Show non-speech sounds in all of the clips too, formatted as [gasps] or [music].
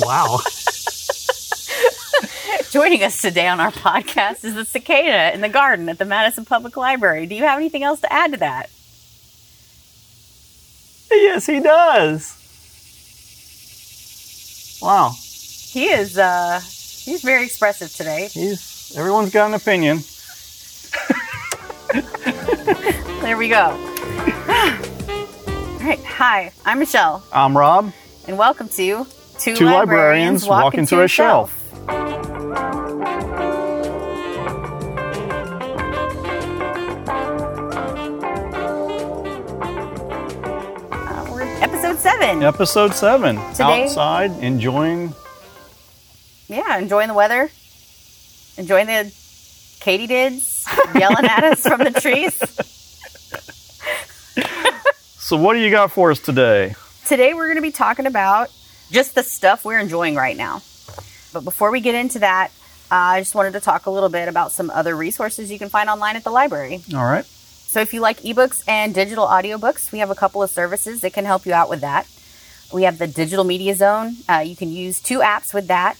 Wow. [laughs] Joining us today on our podcast is the cicada in the garden at the Madison Public Library. Do you have anything else to add to that? yes, he does. Wow. He is uh he's very expressive today. He's everyone's got an opinion. [laughs] There we go. [gasps] All right. Hi, I'm Michelle, I'm Rob. and welcome to Two, Two librarians walk into a shelf. Uh, we're episode seven. Episode seven. Today- Outside enjoying. Yeah, enjoying the weather, enjoying the katydids yelling at us from the trees. [laughs] [laughs] So, what do you got for us today? Today we're going to be talking about just the stuff we're enjoying right now. But before we get into that, uh, I just wanted to talk a little bit about some other resources you can find online at the library. All right. So if you like ebooks and digital audiobooks, we have a couple of services that can help you out with that. We have the Digital Media Zone. Uh, you can use two apps with that.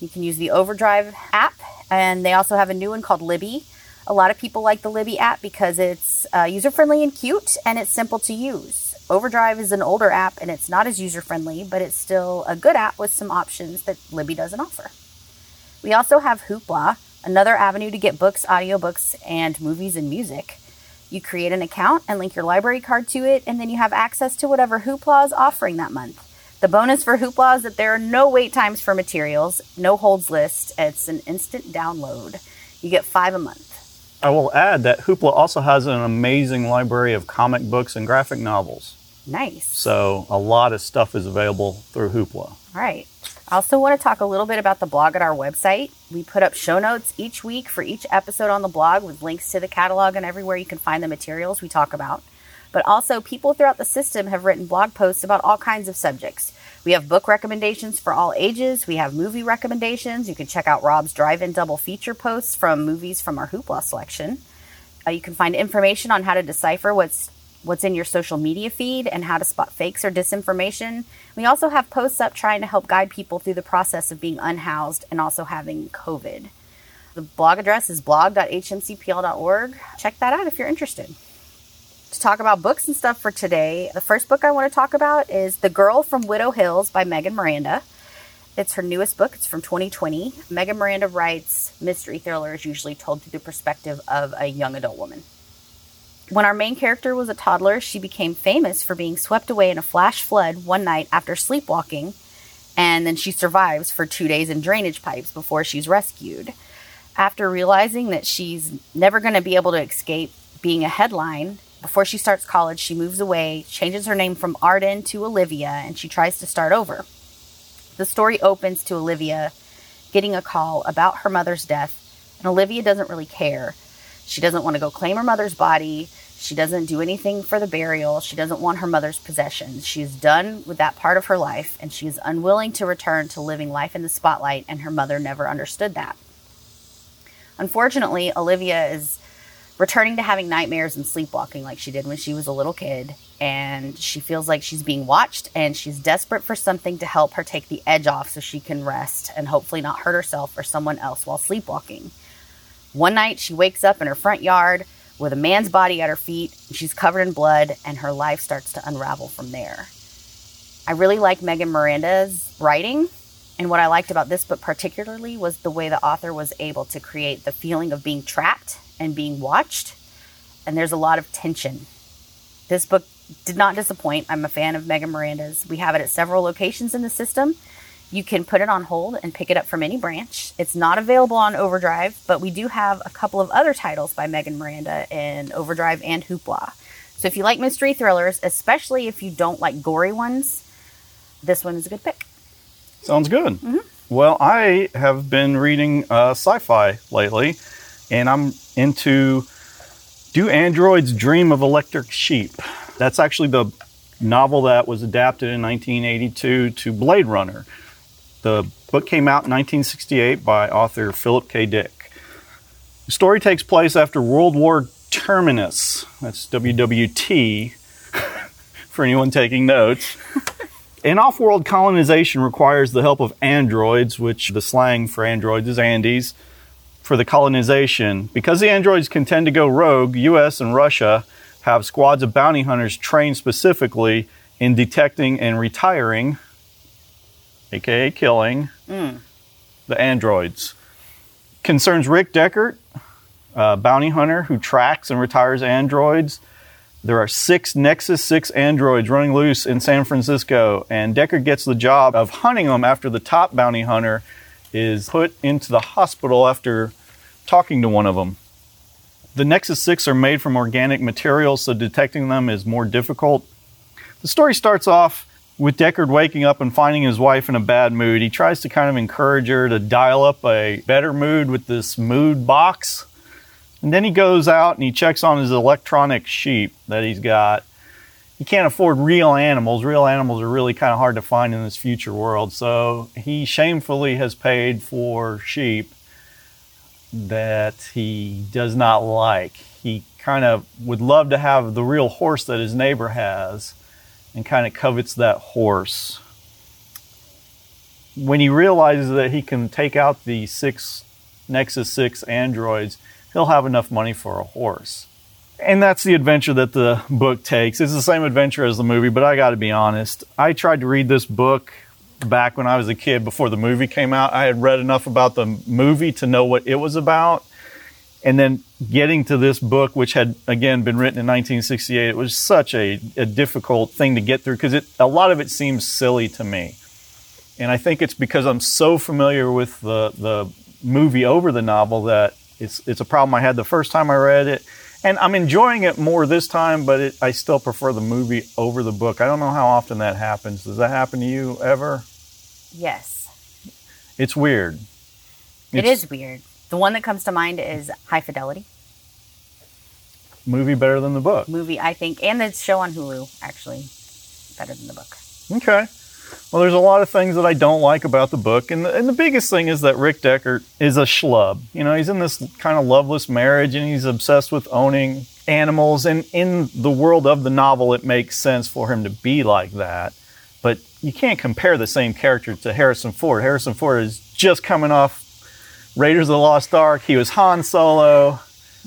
You can use the Overdrive app, and they also have a new one called Libby. A lot of people like the Libby app because it's uh, user friendly and cute, and it's simple to use. Overdrive is an older app and it's not as user friendly, but it's still a good app with some options that Libby doesn't offer. We also have Hoopla, another avenue to get books, audiobooks, and movies and music. You create an account and link your library card to it, and then you have access to whatever Hoopla is offering that month. The bonus for Hoopla is that there are no wait times for materials, no holds list. It's an instant download. You get five a month. I will add that Hoopla also has an amazing library of comic books and graphic novels. Nice. So, a lot of stuff is available through Hoopla. All right. I also want to talk a little bit about the blog at our website. We put up show notes each week for each episode on the blog with links to the catalog and everywhere you can find the materials we talk about. But also, people throughout the system have written blog posts about all kinds of subjects. We have book recommendations for all ages. We have movie recommendations. You can check out Rob's drive in double feature posts from movies from our Hoopla selection. Uh, you can find information on how to decipher what's what's in your social media feed and how to spot fakes or disinformation. We also have posts up trying to help guide people through the process of being unhoused and also having COVID. The blog address is blog.hmcpl.org. Check that out if you're interested. To talk about books and stuff for today, the first book I want to talk about is The Girl from Widow Hills by Megan Miranda. It's her newest book. It's from 2020. Megan Miranda writes mystery thrillers usually told through the perspective of a young adult woman. When our main character was a toddler, she became famous for being swept away in a flash flood one night after sleepwalking, and then she survives for two days in drainage pipes before she's rescued. After realizing that she's never going to be able to escape being a headline, before she starts college, she moves away, changes her name from Arden to Olivia, and she tries to start over. The story opens to Olivia getting a call about her mother's death, and Olivia doesn't really care. She doesn't want to go claim her mother's body. She doesn't do anything for the burial. She doesn't want her mother's possessions. She's done with that part of her life, and she is unwilling to return to living life in the spotlight, and her mother never understood that. Unfortunately, Olivia is returning to having nightmares and sleepwalking like she did when she was a little kid, and she feels like she's being watched, and she's desperate for something to help her take the edge off so she can rest and hopefully not hurt herself or someone else while sleepwalking. One night, she wakes up in her front yard with a man's body at her feet. She's covered in blood, and her life starts to unravel from there. I really like Megan Miranda's writing, and what I liked about this book particularly was the way the author was able to create the feeling of being trapped and being watched. And there's a lot of tension. This book did not disappoint. I'm a fan of Megan Miranda's. We have it at several locations in the system. You can put it on hold and pick it up from any branch. It's not available on Overdrive, but we do have a couple of other titles by Megan Miranda in Overdrive and Hoopla. So if you like mystery thrillers, especially if you don't like gory ones, this one is a good pick. Sounds good. Mm-hmm. Well, I have been reading uh, sci fi lately, and I'm into Do Androids Dream of Electric Sheep? That's actually the novel that was adapted in 1982 to Blade Runner. The book came out in 1968 by author Philip K. Dick. The story takes place after World War Terminus. That's WWT [laughs] for anyone taking notes. An off world colonization requires the help of androids, which the slang for androids is andys, for the colonization. Because the androids can tend to go rogue, US and Russia have squads of bounty hunters trained specifically in detecting and retiring, aka killing, mm. the androids. Concerns Rick Deckard, a bounty hunter who tracks and retires androids. There are six Nexus 6 androids running loose in San Francisco, and Deckard gets the job of hunting them after the top bounty hunter is put into the hospital after talking to one of them. The Nexus 6 are made from organic materials, so detecting them is more difficult. The story starts off with Deckard waking up and finding his wife in a bad mood. He tries to kind of encourage her to dial up a better mood with this mood box. And then he goes out and he checks on his electronic sheep that he's got. He can't afford real animals. Real animals are really kind of hard to find in this future world. So he shamefully has paid for sheep that he does not like. He kind of would love to have the real horse that his neighbor has and kind of covets that horse. When he realizes that he can take out the six Nexus 6 androids, he'll have enough money for a horse. And that's the adventure that the book takes. It's the same adventure as the movie, but I got to be honest. I tried to read this book back when I was a kid before the movie came out. I had read enough about the movie to know what it was about. And then getting to this book, which had again been written in 1968, it was such a, a difficult thing to get through because a lot of it seems silly to me. And I think it's because I'm so familiar with the, the movie over the novel that it's, it's a problem I had the first time I read it. And I'm enjoying it more this time, but it, I still prefer the movie over the book. I don't know how often that happens. Does that happen to you ever? Yes. It's weird. It It's- weird. The one that comes to mind is High Fidelity Movie better than the book. movie, I think, and the show on Hulu, actually, better than the book. Okay. Well, there's a lot of things that I don't like about the book, and the, and the biggest thing is that Rick Deckard is a schlub. You know, he's in this kind of loveless marriage, and he's obsessed with owning animals. And in the world of the novel, it makes sense for him to be like that. But you can't compare the same character to Harrison Ford. Harrison Ford is just coming off Raiders of the Lost Ark. He was Han Solo.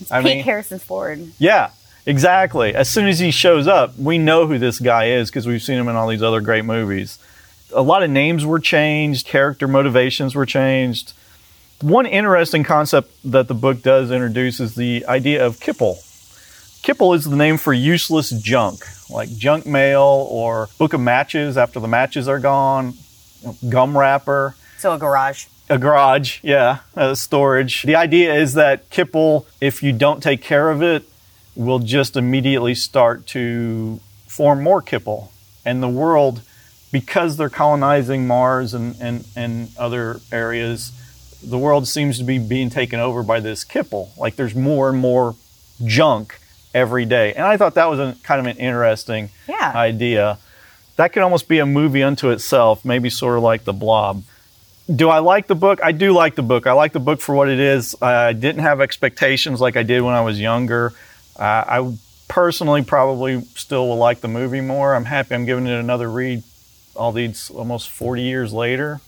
I Pete mean, Harrison Ford. yeah, exactly. As soon as he shows up, we know who this guy is because we've seen him in all these other great movies. A lot of names were changed, character motivations were changed. One interesting concept that the book does introduce is the idea of kipple. Kipple is the name for useless junk, like junk mail or book of matches after the matches are gone, gum wrapper So a garage. A garage, yeah, a storage. The idea is that kipple, if you don't take care of it, will just immediately start to form more kipple. And the world, because they're colonizing Mars and, and, and other areas, the world seems to be being taken over by this kipple. Like there's more and more junk every day. And I thought that was a, kind of an interesting Yeah. idea. That could almost be a movie unto itself, maybe sort of like The Blob. Do I like the book? I do like the book. I like the book for what it is. I didn't have expectations like I did when I was younger. Uh, I personally probably still will like the movie more. I'm happy I'm giving it another read all these almost 40 years later.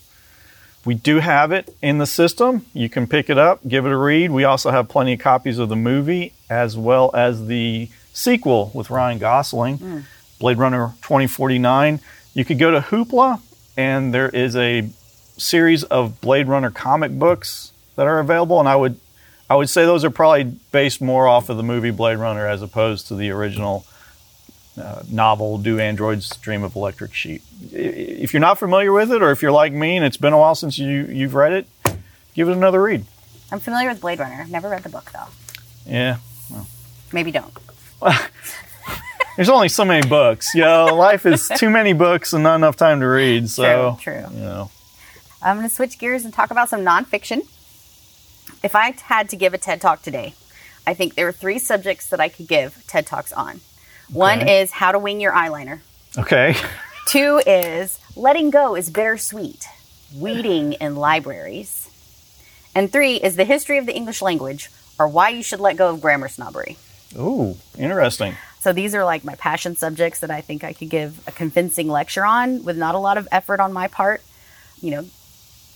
We do have it in the system. You can pick it up, give it a read. We also have plenty of copies of the movie as well as the sequel with Ryan Gosling, Blade Runner 2049. You could go to Hoopla, and there is a series of Blade Runner comic books that are available, and I would I would say those are probably based more off of the movie Blade Runner as opposed to the original uh, novel Do Androids Dream of Electric Sheep. If you're not familiar with it, or if you're like me and it's been a while since you you've read it, give it another read. I'm familiar with Blade Runner. I've never read the book though. Yeah, Maybe don't. [laughs] there's only so many books. You know, life is [laughs] too many books and not enough time to read. So True, true. You know, I'm going to switch gears and talk about some nonfiction. If I had to give a TED Talk today, I think there are three subjects that I could give TED Talks on. One Okay. is how to wing your eyeliner. okay. [laughs] Two is letting go is bittersweet, weeding in libraries. And three is the history of the English language or why you should let go of grammar snobbery. Ooh, interesting. So these are like my passion subjects that I think I could give a convincing lecture on with not a lot of effort on my part. You know,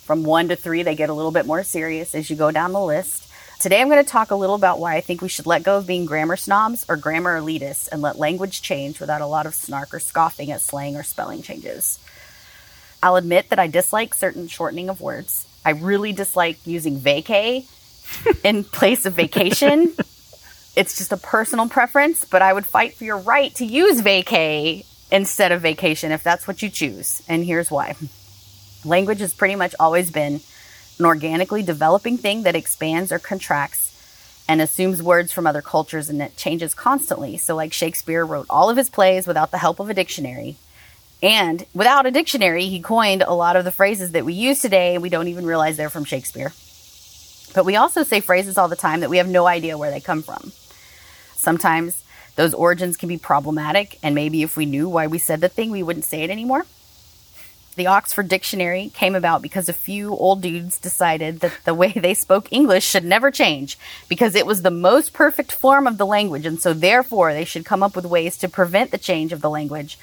from one to three, they get a little bit more serious as you go down the list. Today, I'm going to talk a little about why I think we should let go of being grammar snobs or grammar elitists and let language change without a lot of snark or scoffing at slang or spelling changes. I'll admit that I dislike certain shortening of words. I really dislike using vacay [laughs] in place of vacation. It's just a personal preference, but I would fight for your right to use vacay instead of vacation if that's what you choose. And here's why. Language has pretty much always been an organically developing thing that expands or contracts and assumes words from other cultures and it changes constantly. So, like Shakespeare wrote all of his plays without the help of a dictionary. And without a dictionary, he coined a lot of the phrases that we use today, and we don't even realize they're from Shakespeare. But we also say phrases all the time that we have no idea where they come from. Sometimes those origins can be problematic, and maybe if we knew why we said the thing, we wouldn't say it anymore. The Oxford Dictionary came about because a few old dudes decided that the way they spoke English should never change because it was the most perfect form of the language, and so therefore they should come up with ways to prevent the change of the language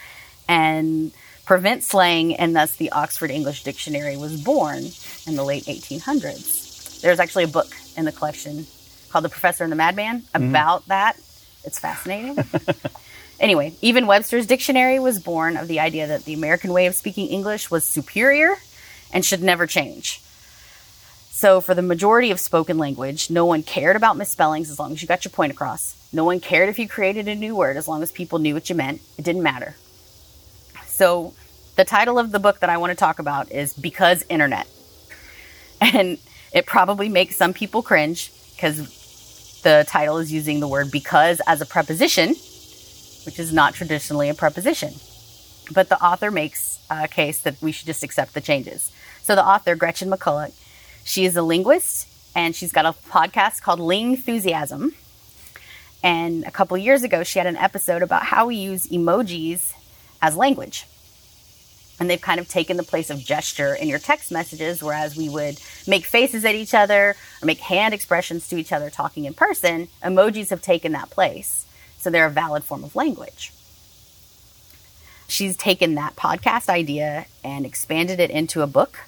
and prevent slang, and thus the Oxford English Dictionary was born in the late 1800s. There's actually a book in the collection called The Professor and the Madman mm-hmm. about that. It's fascinating. [laughs] Anyway, even Webster's dictionary was born of the idea that the American way of speaking English was superior and should never change. So, for the majority of spoken language, no one cared about misspellings as long as you got your point across. No one cared if you created a new word as long as people knew what you meant. It didn't matter. So, the title of the book that I want to talk about is Because Internet. [laughs] And it probably makes some people cringe because the title is using the word because as a preposition which is not traditionally a preposition. But the author makes a case that we should just accept the changes. So the author, Gretchen McCulloch, she is a linguist and she's got a podcast called Lingthusiasm. And a couple years ago, she had an episode about how we use emojis as language. And they've kind of taken the place of gesture in your text messages, whereas we would make faces at each other or make hand expressions to each other talking in person. Emojis have taken that place. So they're a valid form of language. She's taken that podcast idea and expanded it into a book,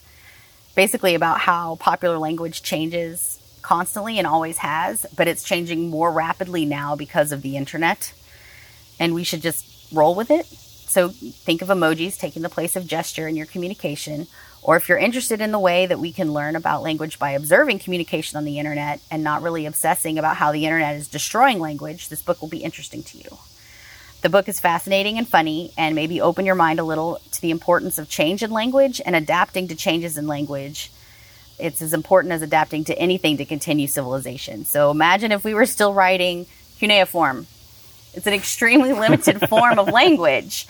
basically about how popular language changes constantly and always has, but it's changing more rapidly now because of the internet. And we should just roll with it. So think of emojis taking the place of gesture in your communication. Or if you're interested in the way that we can learn about language by observing communication on the internet and not really obsessing about how the internet is destroying language, this book will be interesting to you. The book is fascinating and funny and maybe open your mind a little to the importance of change in language and adapting to changes in language. It's as important as adapting to anything to continue civilization. So imagine if we were still writing cuneiform. It's an extremely [laughs] limited form of language.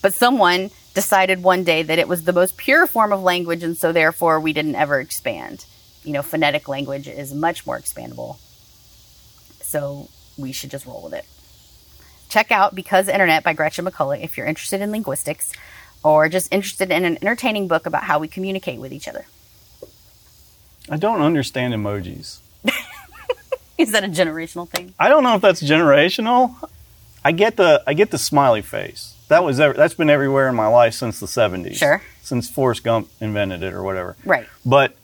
But someone decided one day that it was the most pure form of language, and so therefore we didn't ever expand. You know, phonetic language is much more expandable. So we should just roll with it. Check out Because Internet by Gretchen McCulloch if you're interested in linguistics or just interested in an entertaining book about how we communicate with each other. I don't understand emojis. [laughs] Is that a generational thing? I don't know if that's generational. I get the I get the smiley face. That was ever, that's been everywhere in my life since the 70s. Sure. Since Forrest Gump invented it or whatever. Right. But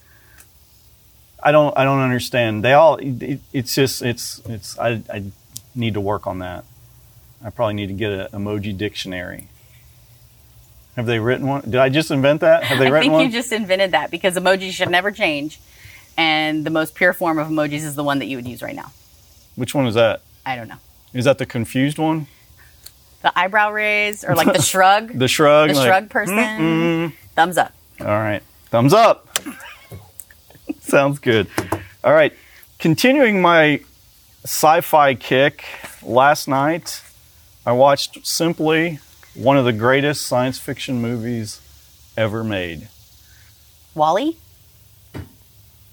I don't I don't understand. They all it, it's just it's it's I I need to work on that. I probably need to get an emoji dictionary. Have they written one? Did I just invent that? Have they [laughs] I written one? I think you just invented that because emojis should never change. And the most pure form of emojis is the one that you would use right now. Which one is that? I don't know. Is that the confused one? The eyebrow raise or like the [laughs] shrug. The shrug? The like, shrug person. "Mm-mm." Thumbs up. All right. Thumbs up. [laughs] Sounds good. All right. Continuing my sci fi kick, last night I watched simply one of the greatest science fiction movies ever made. WALL-E?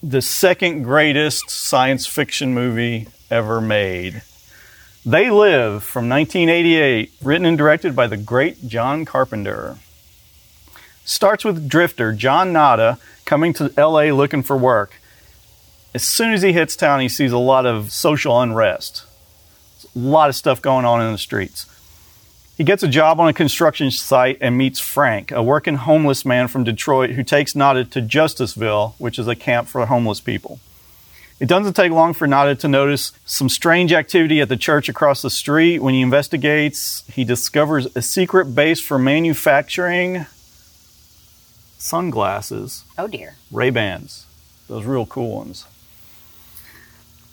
The second greatest science fiction movie ever made. They Live from 1988, written and directed by the great John Carpenter. Starts with Drifter, John Nada, coming to LA looking for work. As soon as he hits town, he sees a lot of social unrest. a lot of stuff going on in the streets. He gets a job on a construction site and meets Frank, a working homeless man from Detroit who takes Nada to Justiceville, which is a camp for homeless people. It doesn't take long for Nada to notice some strange activity at the church across the street. When he investigates, he discovers a secret base for manufacturing sunglasses, Oh dear. Ray-Bans, those real cool ones.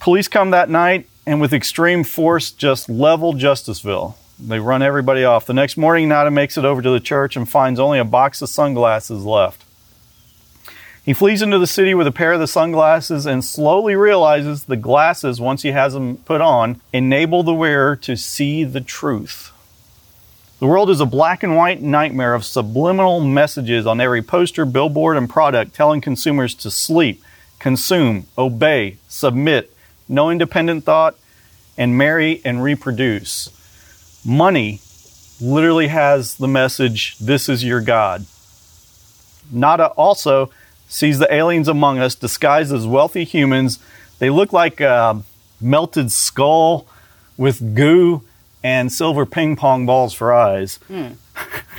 Police come that night and with extreme force just level Justiceville. They run everybody off. The next morning, Nada makes it over to the church and finds only a box of sunglasses left. He flees into the city with a pair of the sunglasses and slowly realizes the glasses, once he has them put on, enable the wearer to see the truth. The world is a black and white nightmare of subliminal messages on every poster, billboard, and product telling consumers to sleep, consume, obey, submit, no independent thought, and marry and reproduce. Money literally has the message, This is your God. Nada also sees the aliens among us disguised as wealthy humans. They look like a melted skull with goo and silver ping pong balls for eyes. Hmm.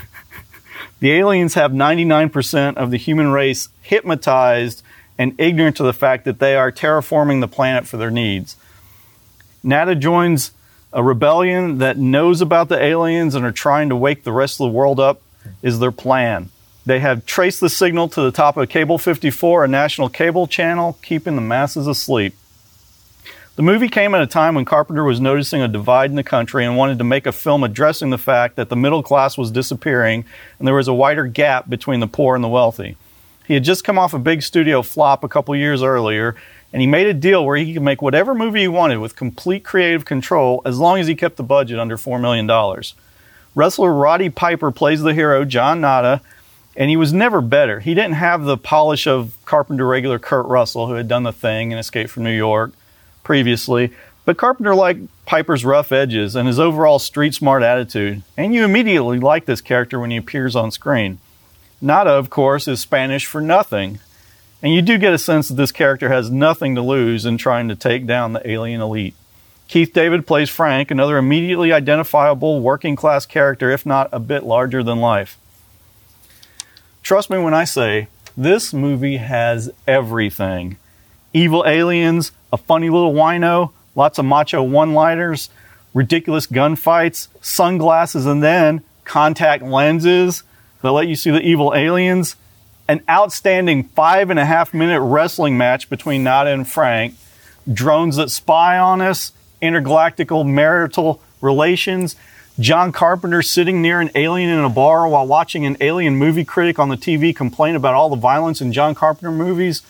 [laughs] the aliens have 99% of the human race hypnotized and ignorant to the fact that they are terraforming the planet for their needs. Nada joins a rebellion that knows about the aliens and are trying to wake the rest of the world up is their plan. They have traced the signal to the top of Cable 54, a national cable channel, keeping the masses asleep. The movie came at a time when Carpenter was noticing a divide in the country and wanted to make a film addressing the fact that the middle class was disappearing and there was a wider gap between the poor and the wealthy. He had just come off a big studio flop a couple years earlier, and he made a deal where he could make whatever movie he wanted with complete creative control as long as he kept the budget under $4 million. Wrestler Roddy Piper plays the hero, John Nada, and he was never better. He didn't have the polish of Carpenter regular Kurt Russell, who had done the thing and escaped from New York previously, but Carpenter liked Piper's rough edges and his overall street smart attitude, and you immediately like this character when he appears on screen. Nada, of course, is Spanish for nothing, and you do get a sense that this character has nothing to lose in trying to take down the alien elite. Keith David plays Frank, another immediately identifiable working class character, if not a bit larger than life. Trust me when I say this movie has everything. Evil aliens, a funny little wino, lots of macho one liners, ridiculous gunfights, sunglasses, and then contact lenses that let you see the evil aliens, an outstanding five and a half minute wrestling match between Nada and Frank, drones that spy on us, intergalactical marital relations, John Carpenter sitting near an alien in a bar while watching an alien movie critic on the TV complain about all the violence in John Carpenter movies,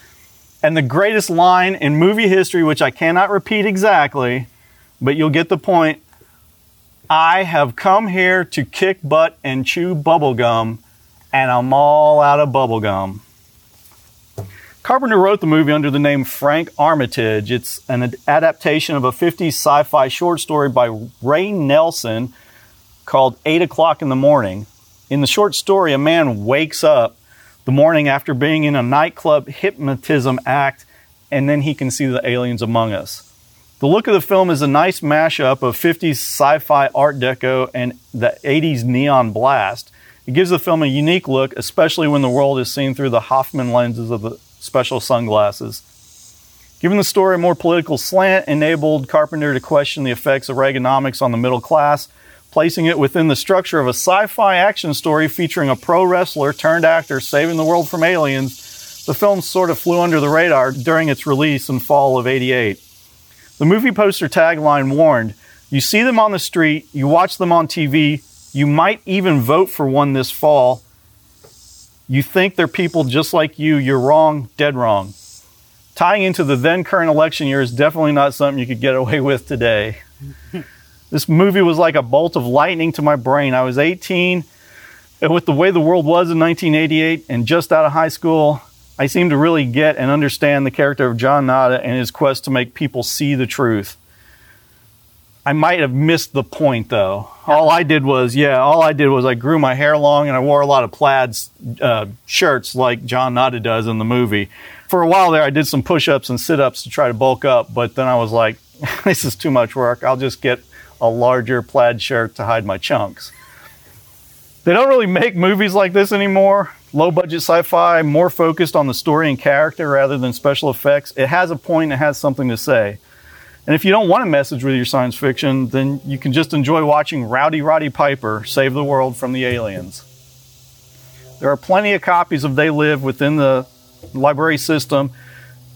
and the greatest line in movie history, which I cannot repeat exactly, but you'll get the point. I have come here to kick butt and chew bubblegum, and I'm all out of bubblegum. Carpenter wrote the movie under the name Frank Armitage. It's an adaptation of a 50s sci fi short story by Ray Nelson called Eight O'Clock in the Morning. In the short story, a man wakes up the morning after being in a nightclub hypnotism act, and then he can see the aliens among us. The look of the film is a nice mashup of 50s sci fi art deco and the 80s neon blast. It gives the film a unique look, especially when the world is seen through the Hoffman lenses of the special sunglasses. Given the story a more political slant enabled Carpenter to question the effects of Reaganomics on the middle class, placing it within the structure of a sci fi action story featuring a pro wrestler turned actor saving the world from aliens. The film sort of flew under the radar during its release in fall of 88. The movie poster tagline warned You see them on the street, you watch them on TV, you might even vote for one this fall. You think they're people just like you, you're wrong, dead wrong. Tying into the then current election year is definitely not something you could get away with today. [laughs] this movie was like a bolt of lightning to my brain. I was 18, and with the way the world was in 1988 and just out of high school, I seemed to really get and understand the character of John Nada and his quest to make people see the truth. I might have missed the point though. All I did was, yeah, all I did was I grew my hair long and I wore a lot of plaid uh, shirts like John Nada does in the movie. For a while there, I did some push ups and sit ups to try to bulk up, but then I was like, [laughs] this is too much work. I'll just get a larger plaid shirt to hide my chunks. They don't really make movies like this anymore. Low budget sci fi, more focused on the story and character rather than special effects. It has a point, it has something to say. And if you don't want a message with your science fiction, then you can just enjoy watching Rowdy Roddy Piper save the world from the aliens. There are plenty of copies of They Live within the library system.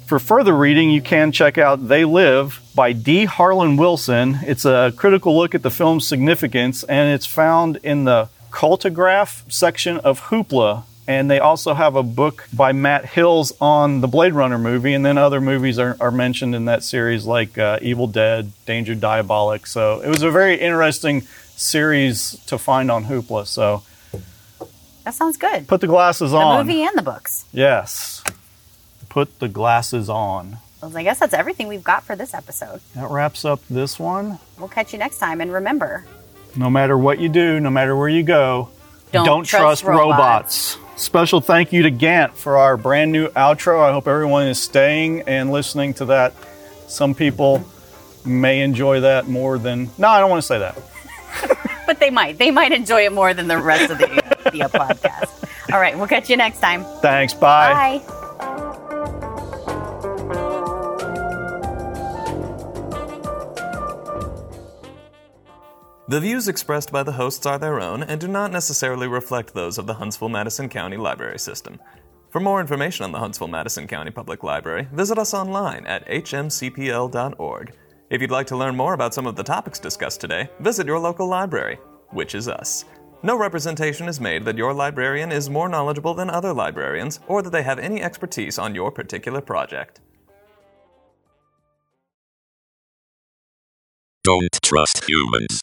For further reading, you can check out They Live by D. Harlan Wilson. It's a critical look at the film's significance, and it's found in the Cultograph section of Hoopla. And they also have a book by Matt Hills on the Blade Runner movie, and then other movies are, are mentioned in that series, like uh, Evil Dead, Danger Diabolik. So it was a very interesting series to find on Hoopla. So That sounds good. put the glasses on. The movie and the books. Yes. Put the glasses on. Well, I guess that's everything we've got for this episode. That wraps up this one. We'll catch you next time. And remember, No matter what you do, no matter where you go, Don't trust robots. Special thank you to Gant for our brand new outro. I hope everyone is staying and listening to that. Some people may enjoy that more than. No, I don't want to say that. [laughs] but they might. They might enjoy it more than the rest of the, the podcast. [laughs] All right, we'll catch you next time. Thanks. Bye. Bye. The views expressed by the hosts are their own and do not necessarily reflect those of the Huntsville Madison County Library System. For more information on the Huntsville Madison County Public Library, visit us online at hmcpl.org. If you'd like to learn more about some of the topics discussed today, visit your local library, which is us. No representation is made that your librarian is more knowledgeable than other librarians or that they have any expertise on your particular project. Don't trust humans.